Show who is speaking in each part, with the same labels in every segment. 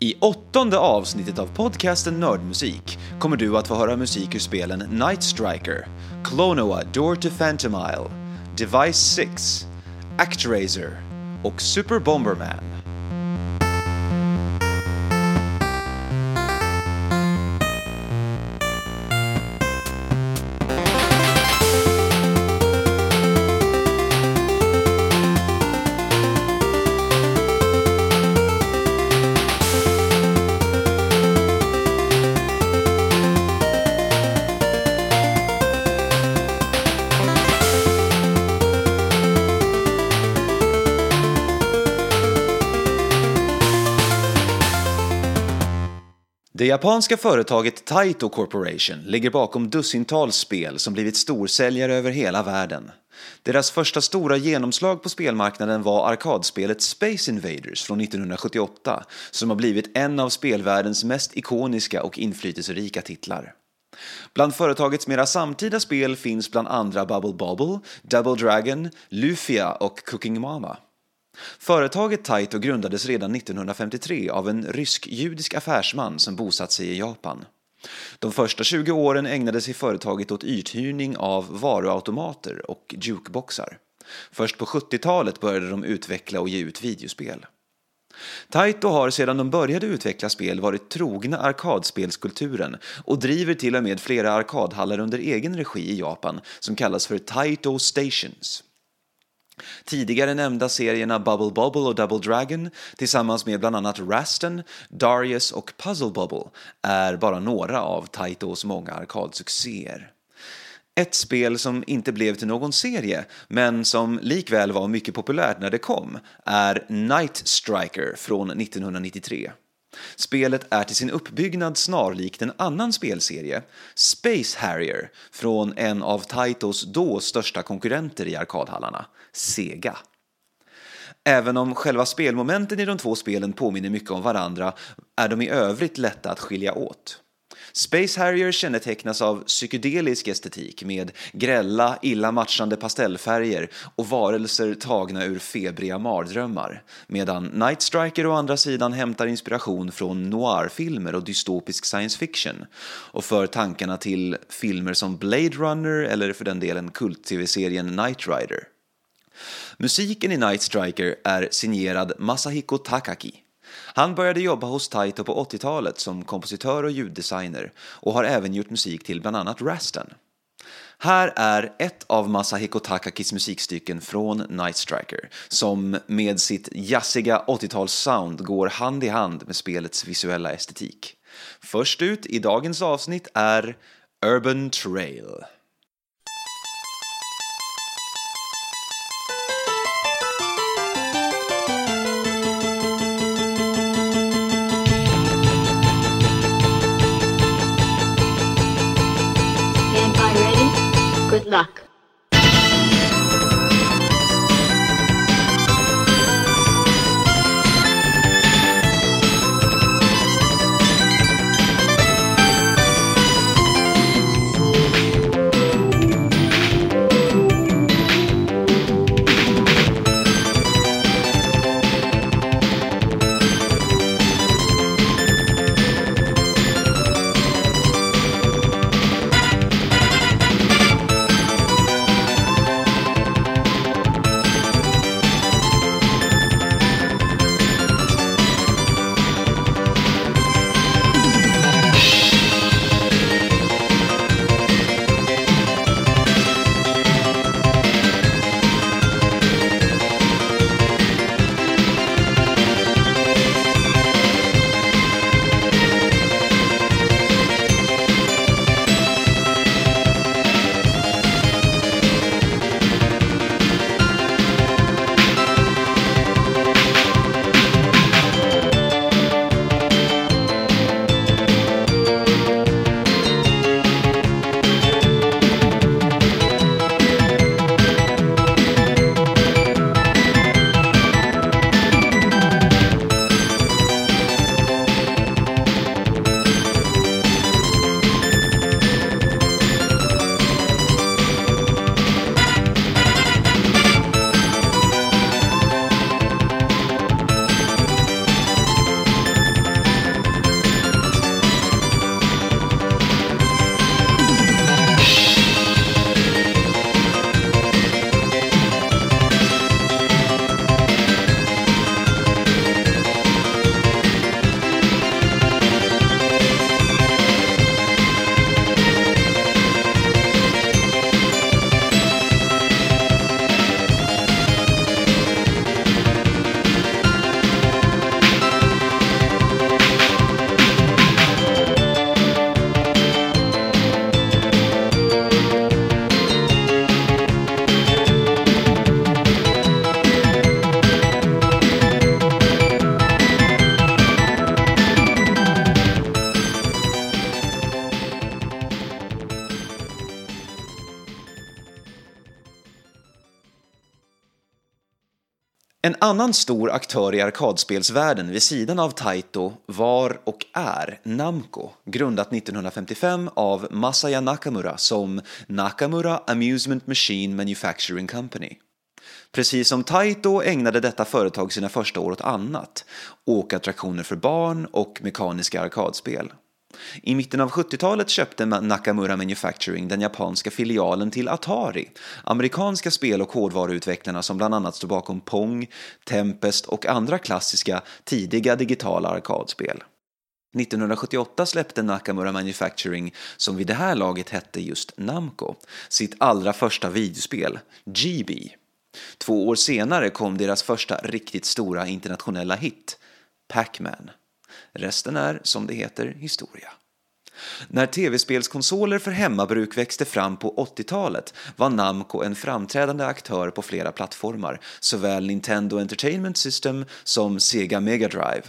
Speaker 1: I åttonde avsnittet av podcasten Nördmusik kommer du att få höra musik ur spelen Night Striker, Clonoa Door to Phantomile, Device 6, Actraiser och Super Bomberman. Japanska företaget Taito Corporation ligger bakom dussintals spel som blivit storsäljare över hela världen. Deras första stora genomslag på spelmarknaden var arkadspelet Space Invaders från 1978 som har blivit en av spelvärldens mest ikoniska och inflytelserika titlar. Bland företagets mera samtida spel finns bland andra Bubble Bobble, Double Dragon, Lufia och Cooking Mama. Företaget Taito grundades redan 1953 av en rysk-judisk affärsman som bosatt sig i Japan. De första 20 åren ägnade sig företaget åt uthyrning av varuautomater och jukeboxar. Först på 70-talet började de utveckla och ge ut videospel. Taito har sedan de började utveckla spel varit trogna arkadspelskulturen och driver till och med flera arkadhallar under egen regi i Japan som kallas för Taito Stations. Tidigare nämnda serierna Bubble Bobble och Double Dragon tillsammans med bland annat Raston, Darius och Puzzle Bubble är bara några av Taitos många arkadsuccéer. Ett spel som inte blev till någon serie, men som likväl var mycket populärt när det kom, är Night Striker från 1993. Spelet är till sin uppbyggnad snarlikt en annan spelserie, Space Harrier, från en av Taitos då största konkurrenter i arkadhallarna, Sega. Även om själva spelmomenten i de två spelen påminner mycket om varandra är de i övrigt lätta att skilja åt. Space Harrier kännetecknas av psykedelisk estetik med grälla, illa matchande pastellfärger och varelser tagna ur febriga mardrömmar, medan Night Striker å andra sidan hämtar inspiration från noirfilmer och dystopisk science fiction och för tankarna till filmer som Blade Runner eller för den delen kult-tv-serien Night Rider. Musiken i Night Striker är signerad Masahiko Takaki han började jobba hos Taito på 80-talet som kompositör och ljuddesigner och har även gjort musik till bland annat Raston. Här är ett av Masahiko Takakis musikstycken från Night Striker som med sitt jazziga 80-talssound går hand i hand med spelets visuella estetik. Först ut i dagens avsnitt är Urban Trail.
Speaker 2: знак.
Speaker 1: Annan stor aktör i arkadspelsvärlden vid sidan av Taito var och är Namco, grundat 1955 av Masaya Nakamura som Nakamura Amusement Machine Manufacturing Company. Precis som Taito ägnade detta företag sina första år åt annat, åkattraktioner för barn och mekaniska arkadspel. I mitten av 70-talet köpte Nakamura Manufacturing den japanska filialen till Atari, amerikanska spel och hårdvaruutvecklarna som bland annat stod bakom Pong, Tempest och andra klassiska tidiga digitala arkadspel. 1978 släppte Nakamura Manufacturing, som vid det här laget hette just Namco, sitt allra första videospel, GB. Två år senare kom deras första riktigt stora internationella hit, Pac-Man. Resten är, som det heter, historia. När tv-spelskonsoler för hemmabruk växte fram på 80-talet var Namco en framträdande aktör på flera plattformar, såväl Nintendo Entertainment System som Sega Mega Drive.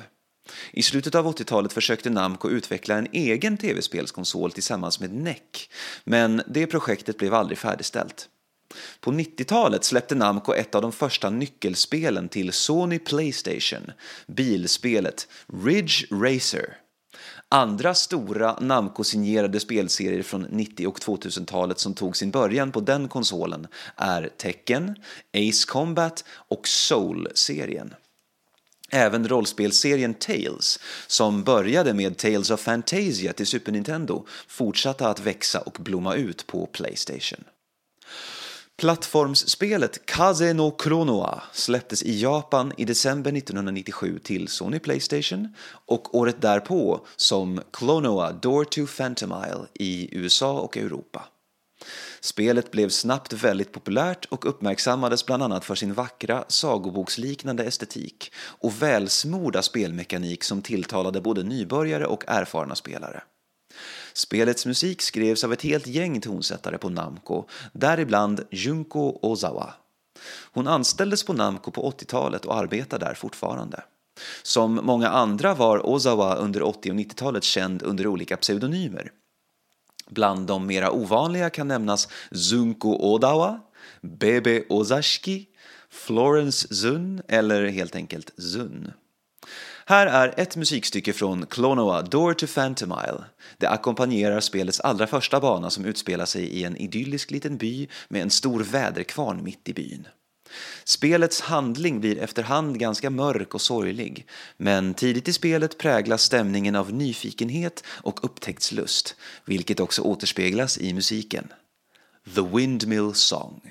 Speaker 1: I slutet av 80-talet försökte Namco utveckla en egen tv-spelskonsol tillsammans med NEC, men det projektet blev aldrig färdigställt. På 90-talet släppte Namco ett av de första nyckelspelen till Sony Playstation, bilspelet Ridge Racer. Andra stora Namco-signerade spelserier från 90 och 2000-talet som tog sin början på den konsolen är Tekken, Ace Combat och Soul-serien. Även rollspelserien Tales, som började med Tales of Fantasia till Super Nintendo, fortsatte att växa och blomma ut på Playstation. Plattformsspelet Kaze no Kronoa släpptes i Japan i december 1997 till Sony Playstation och året därpå som Klonoa Door to Phantomile i USA och Europa. Spelet blev snabbt väldigt populärt och uppmärksammades bland annat för sin vackra, sagoboksliknande estetik och välsmorda spelmekanik som tilltalade både nybörjare och erfarna spelare. Spelets musik skrevs av ett helt gäng tonsättare på Namco, däribland Junko Ozawa. Hon anställdes på Namco på 80-talet och arbetar där fortfarande. Som många andra var Ozawa under 80 och 90-talet känd under olika pseudonymer. Bland de mera ovanliga kan nämnas Zunko Odawa, Bebe Ozashki, Florence Zun eller helt enkelt Zun. Här är ett musikstycke från Klonoa Door to Phantomile. Det ackompanjerar spelets allra första bana som utspelar sig i en idyllisk liten by med en stor väderkvarn mitt i byn. Spelets handling blir efterhand ganska mörk och sorglig, men tidigt i spelet präglas stämningen av nyfikenhet och upptäcktslust, vilket också återspeglas i musiken. The Windmill Song.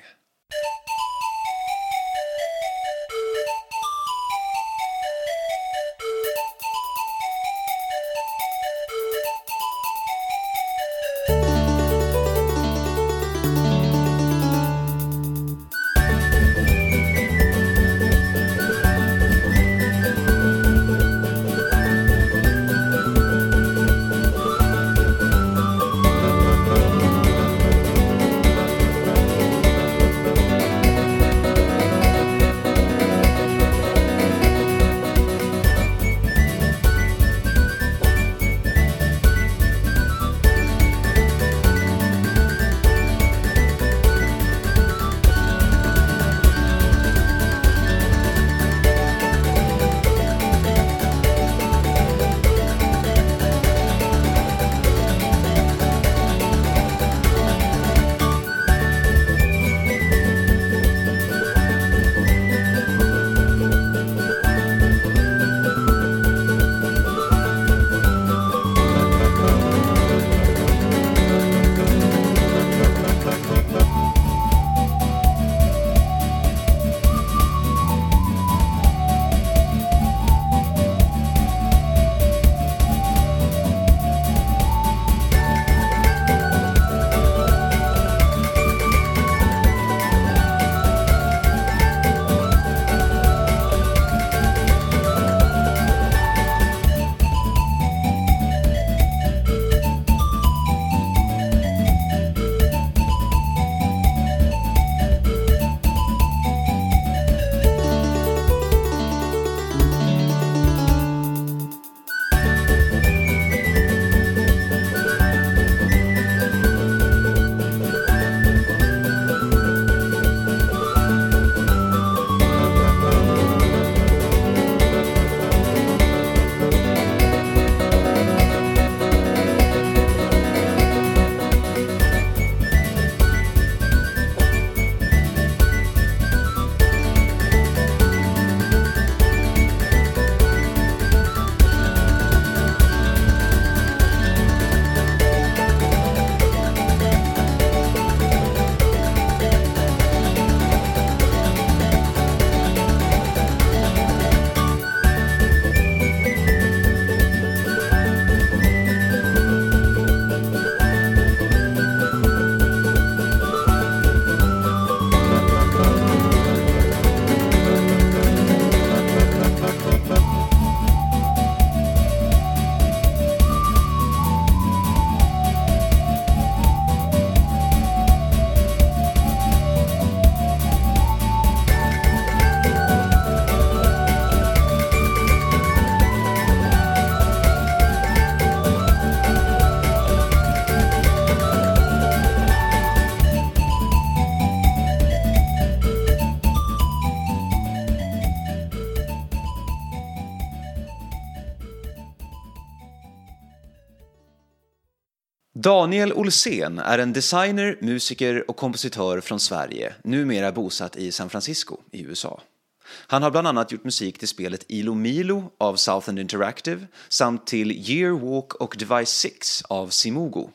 Speaker 1: Daniel Olsén är en designer, musiker och kompositör från Sverige, numera bosatt i San Francisco i USA. Han har bland annat gjort musik till spelet Ilo Milo av Southend Interactive samt till Year Walk och Device 6 av Simogo.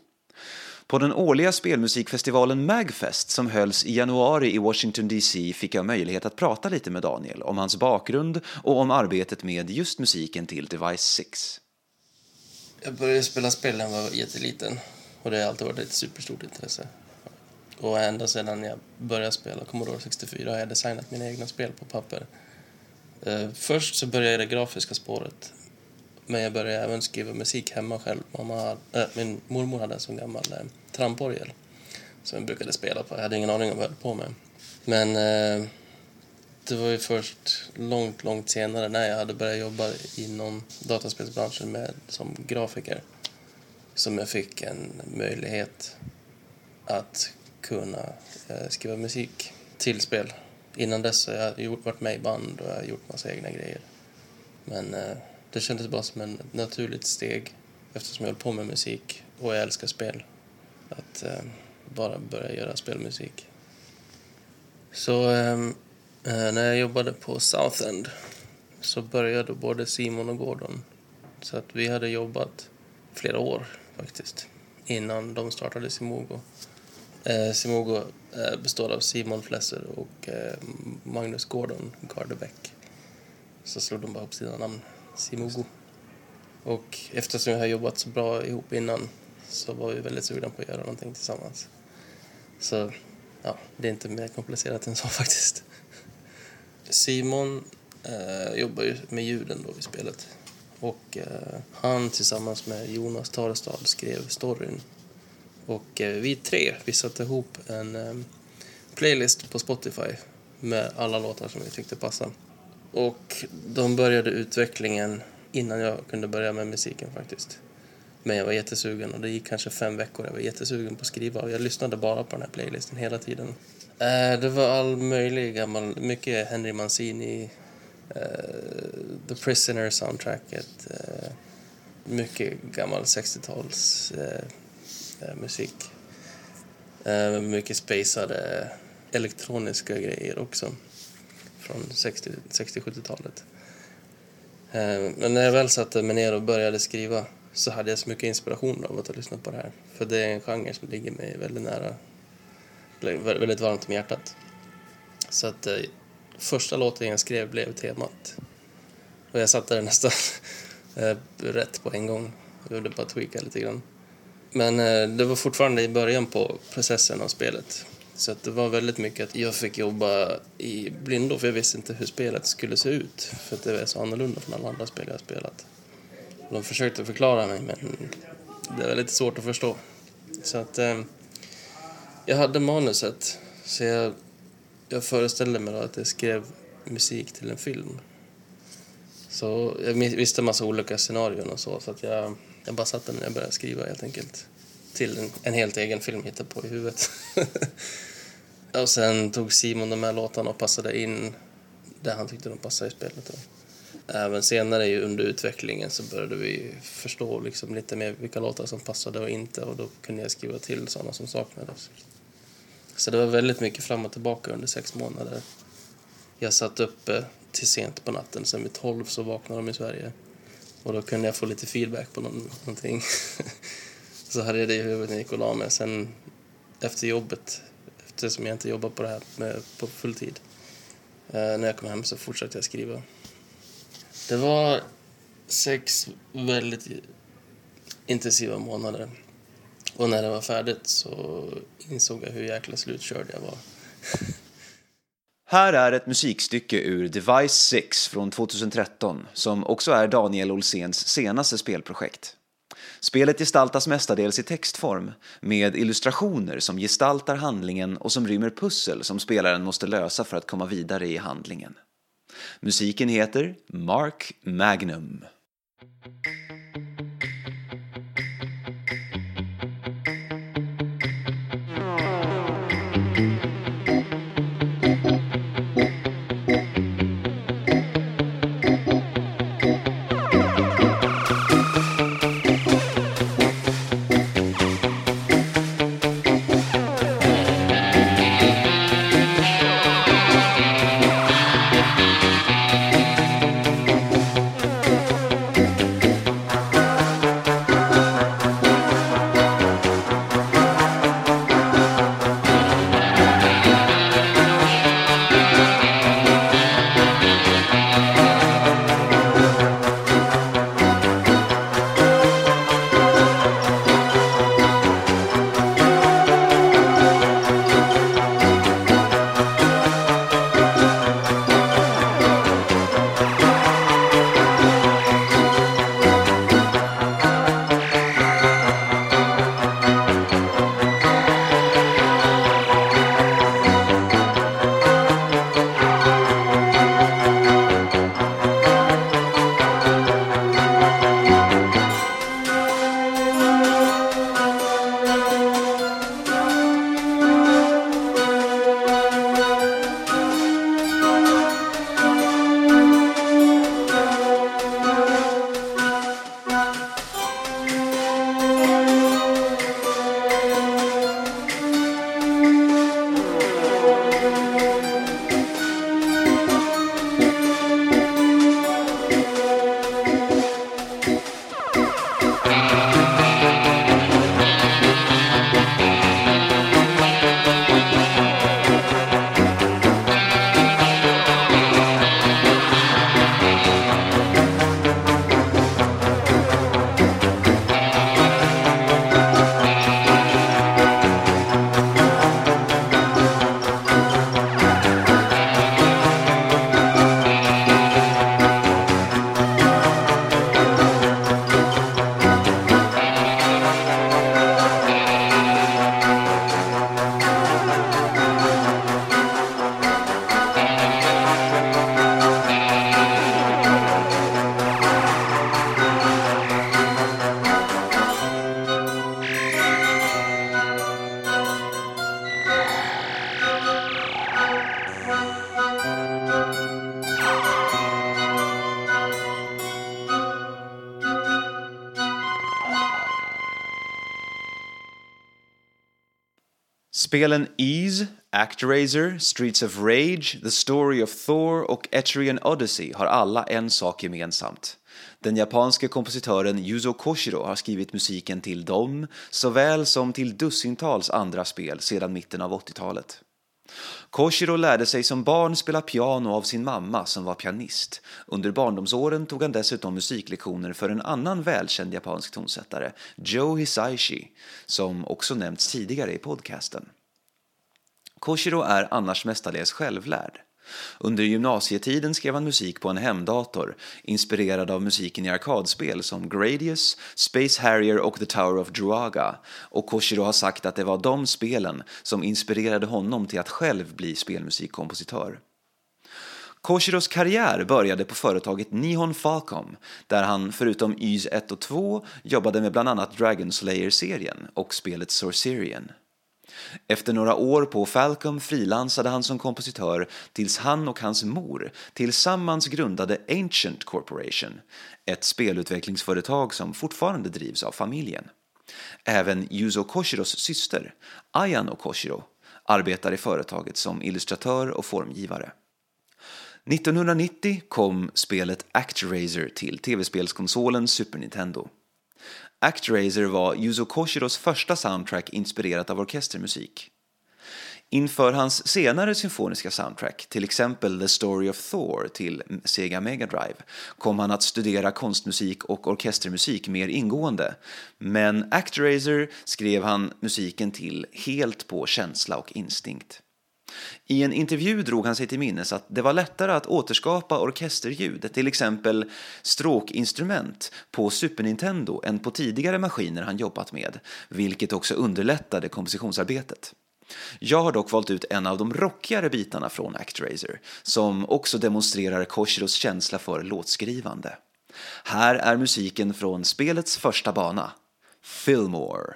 Speaker 1: På den årliga spelmusikfestivalen Magfest som hölls i januari i Washington DC fick jag möjlighet att prata lite med Daniel om hans bakgrund och om arbetet med just musiken till Device 6.
Speaker 2: Jag började spela spel när jag var jätteliten och det har alltid varit ett superstort intresse. Och ända sedan jag började spela Commodore 64 har jag designat mina egna spel på papper. Eh, först så började jag det grafiska spåret. Men jag började även skriva musik hemma själv. Mamma, äh, min mormor hade en sån gammal äh, tramporgel som jag brukade spela på. Jag hade ingen aning om vad jag höll på med. Men äh, det var ju först långt, långt senare när jag hade börjat jobba inom dataspelsbranschen med, som grafiker som jag fick en möjlighet att kunna eh, skriva musik till spel. Innan dess har jag gjort, varit med i band och jag har gjort massa egna grejer. Men eh, det kändes bara som ett naturligt steg eftersom jag höll på med musik och jag älskar spel. Att eh, bara börja göra spelmusik. Så ehm, eh, när jag jobbade på Southend så började både Simon och Gordon. Så att vi hade jobbat flera år faktiskt innan de startade Simogo. Eh, Simogo eh, består av Simon Flesser och eh, Magnus Gordon Gardebeck. Så slog de bara upp sina namn, Simogo. Och eftersom vi har jobbat så bra ihop innan så var vi väldigt sugna på att göra någonting tillsammans. Så ja, det är inte mer komplicerat än så faktiskt. Simon eh, jobbar ju med ljuden då i spelet. Och eh, han tillsammans med Jonas Tarestad skrev storyn och eh, vi tre, vi satte ihop en eh, playlist på Spotify med alla låtar som vi tyckte passade. Och de började utvecklingen innan jag kunde börja med musiken faktiskt. Men jag var jättesugen och det gick kanske fem veckor. Jag var jättesugen på att skriva och jag lyssnade bara på den här playlisten hela tiden. Eh, det var all möjlig gammal, mycket Henry Mancini, Eh, The Prisoner soundtracket, eh, mycket gammal 60-tals eh, musik. Mycket spacade elektroniska grejer också från 60-70-talet. Men när jag väl satte mig ner och började skriva så hade jag så mycket inspiration av att ha lyssnat på det här. För det är en genre som ligger mig väldigt nära, väldigt varmt om hjärtat. Så att första låten jag skrev blev temat. Och jag satte det nästan eh, rätt på en gång. Jag gjorde bara tweaka lite grann. Men eh, det var fortfarande i början på processen av spelet. Så att det var väldigt mycket att jag fick jobba i blindo för jag visste inte hur spelet skulle se ut. För att det var så annorlunda från alla andra spel jag har spelat. De försökte förklara mig men det var lite svårt att förstå. Så att eh, jag hade manuset. Så jag, jag föreställde mig då att jag skrev musik till en film. Så jag visste en massa olika scenarion och så. Så att jag jag bara satte mig när jag började skriva helt enkelt. Till en, en helt egen film hittade på i huvudet. och sen tog Simon de här låtarna och passade in där han tyckte de passade i spelet. Då. Även senare under utvecklingen så började vi förstå liksom lite mer vilka låtar som passade och inte och då kunde jag skriva till sådana som saknades. Så det var väldigt mycket fram och tillbaka under sex månader. Jag satt uppe till sent på natten, sen vid tolv så vaknade de i Sverige. Och då kunde jag få lite feedback på någon, någonting. så hade jag det i huvudet när jag gick och la mig. Sen efter jobbet, eftersom jag inte jobbar på det här med, på fulltid, eh, när jag kom hem så fortsatte jag skriva. Det var sex väldigt intensiva månader. Och när det var färdigt så insåg jag hur jäkla slutkörd jag var.
Speaker 1: Här är ett musikstycke ur Device 6 från 2013 som också är Daniel Olséns senaste spelprojekt. Spelet gestaltas mestadels i textform med illustrationer som gestaltar handlingen och som rymmer pussel som spelaren måste lösa för att komma vidare i handlingen. Musiken heter Mark Magnum. Spelen Ease, Actraiser, Streets of Rage, The Story of Thor och Etrian Odyssey har alla en sak gemensamt. Den japanske kompositören Yuzo Koshiro har skrivit musiken till dem, såväl som till dussintals andra spel sedan mitten av 80-talet. Koshiro lärde sig som barn spela piano av sin mamma som var pianist. Under barndomsåren tog han dessutom musiklektioner för en annan välkänd japansk tonsättare, Joe Hisaishi, som också nämnts tidigare i podcasten. Koshiro är annars mestadels självlärd. Under gymnasietiden skrev han musik på en hemdator, inspirerad av musiken i arkadspel som Gradius, Space Harrier och The Tower of Druaga, och Koshiro har sagt att det var de spelen som inspirerade honom till att själv bli spelmusikkompositör. Koshiros karriär började på företaget Nihon Falcom där han förutom YS 1 och 2 jobbade med bland annat Dragon Slayer-serien och spelet Sorcerian. Efter några år på Falcom frilansade han som kompositör tills han och hans mor tillsammans grundade Ancient Corporation, ett spelutvecklingsföretag som fortfarande drivs av familjen. Även Yuzo Koshiros syster, Ayano Koshiro, arbetar i företaget som illustratör och formgivare. 1990 kom spelet ActRaiser till tv-spelskonsolen Super Nintendo. ActRaiser var Yuzo Koshiros första soundtrack inspirerat av orkestermusik. Inför hans senare symfoniska soundtrack, till exempel The Story of Thor till Sega Mega Drive, kom han att studera konstmusik och orkestermusik mer ingående. Men ActRaiser skrev han musiken till helt på känsla och instinkt. I en intervju drog han sig till minnes att det var lättare att återskapa orkesterljud, till exempel stråkinstrument, på Super Nintendo än på tidigare maskiner han jobbat med, vilket också underlättade kompositionsarbetet. Jag har dock valt ut en av de rockigare bitarna från ActRaiser, som också demonstrerar Koshiros känsla för låtskrivande. Här är musiken från spelets första bana, Fillmore.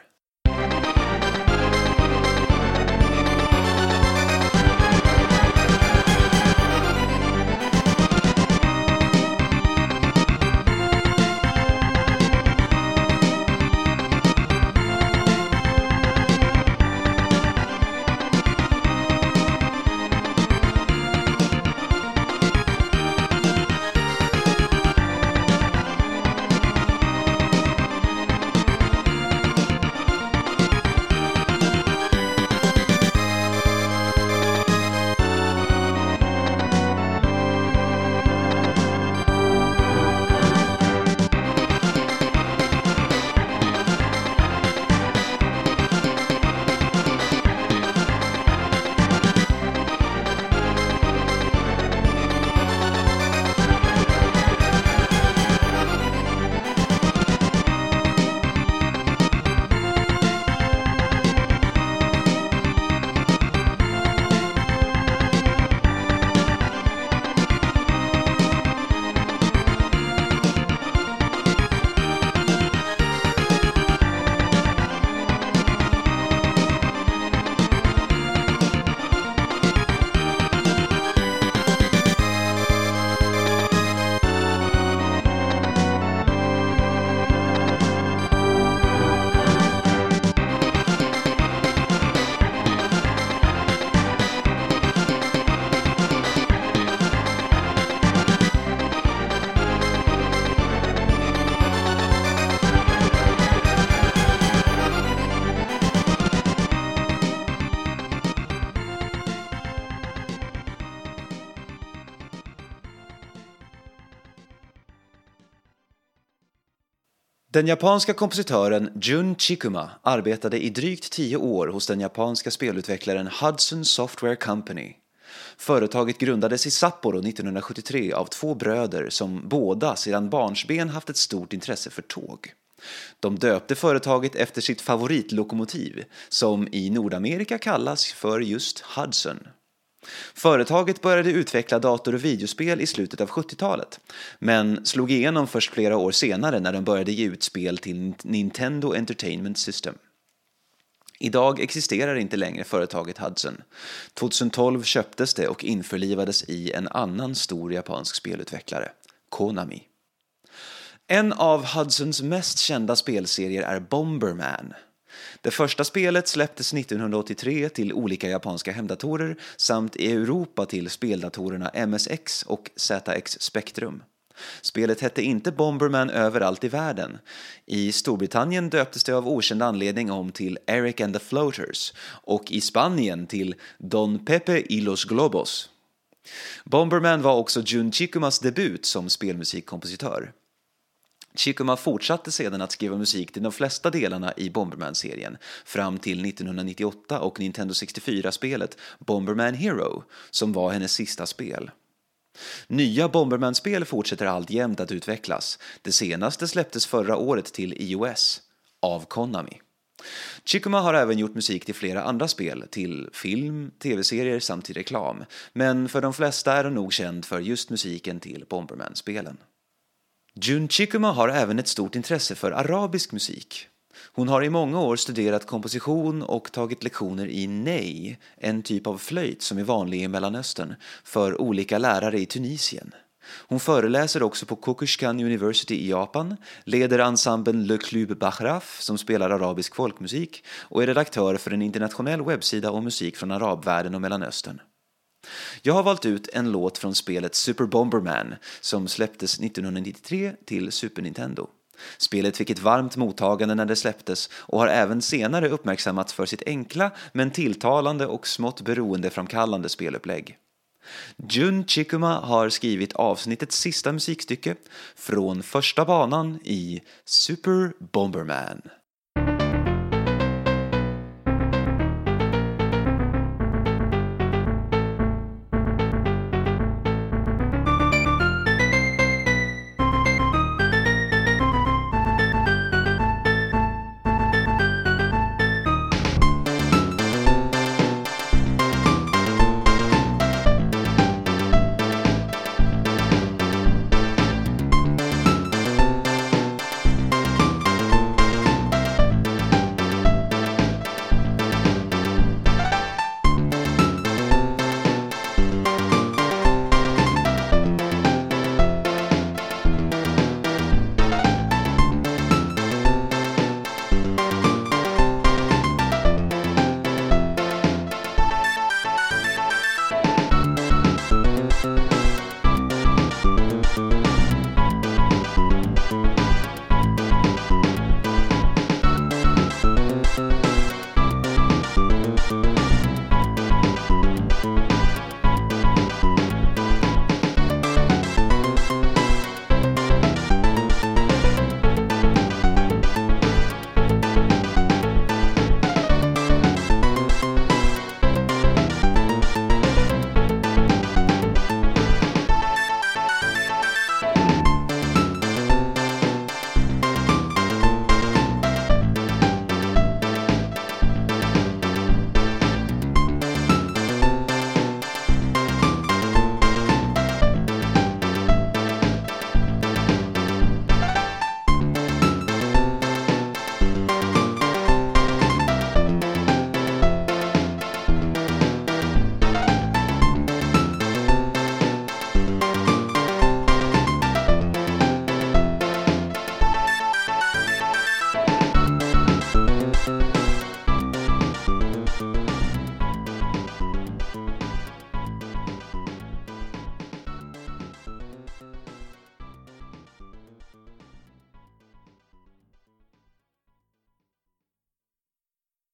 Speaker 1: Den japanska kompositören Jun Chikuma arbetade i drygt tio år hos den japanska spelutvecklaren Hudson Software Company. Företaget grundades i Sapporo 1973 av två bröder som båda sedan barnsben haft ett stort intresse för tåg. De döpte företaget efter sitt favoritlokomotiv som i Nordamerika kallas för just Hudson. Företaget började utveckla dator och videospel i slutet av 70-talet, men slog igenom först flera år senare när de började ge ut spel till Nintendo Entertainment System. Idag existerar inte längre företaget Hudson. 2012 köptes det och införlivades i en annan stor japansk spelutvecklare, Konami. En av Hudsons mest kända spelserier är Bomberman det första spelet släpptes 1983 till olika japanska hemdatorer samt i Europa till speldatorerna MSX och ZX Spectrum. Spelet hette inte Bomberman överallt i världen. I Storbritannien döptes det av okänd anledning om till Eric and the Floaters och i Spanien till Don Pepe y los Globos. Bomberman var också Jun Chikumas debut som spelmusikkompositör. Chikuma fortsatte sedan att skriva musik till de flesta delarna i Bomberman-serien fram till 1998 och Nintendo 64-spelet Bomberman Hero, som var hennes sista spel. Nya Bomberman-spel fortsätter alltjämt att utvecklas. Det senaste släpptes förra året till iOS, av Konami. Chikuma har även gjort musik till flera andra spel, till film, tv-serier samt till reklam, men för de flesta är hon nog känd för just musiken till Bomberman-spelen. Jun Chikuma har även ett stort intresse för arabisk musik. Hon har i många år studerat komposition och tagit lektioner i ney, en typ av flöjt som är vanlig i Mellanöstern, för olika lärare i Tunisien. Hon föreläser också på Kokushkan University i Japan, leder ensemblen Le Club Bahraf som spelar arabisk folkmusik och är redaktör för en internationell webbsida om musik från arabvärlden och Mellanöstern. Jag har valt ut en låt från spelet Super Bomberman som släpptes 1993 till Super Nintendo. Spelet fick ett varmt mottagande när det släpptes och har även senare uppmärksammats för sitt enkla men tilltalande och smått beroendeframkallande spelupplägg. Jun Chikuma har skrivit avsnittets sista musikstycke från första banan i Super Bomberman.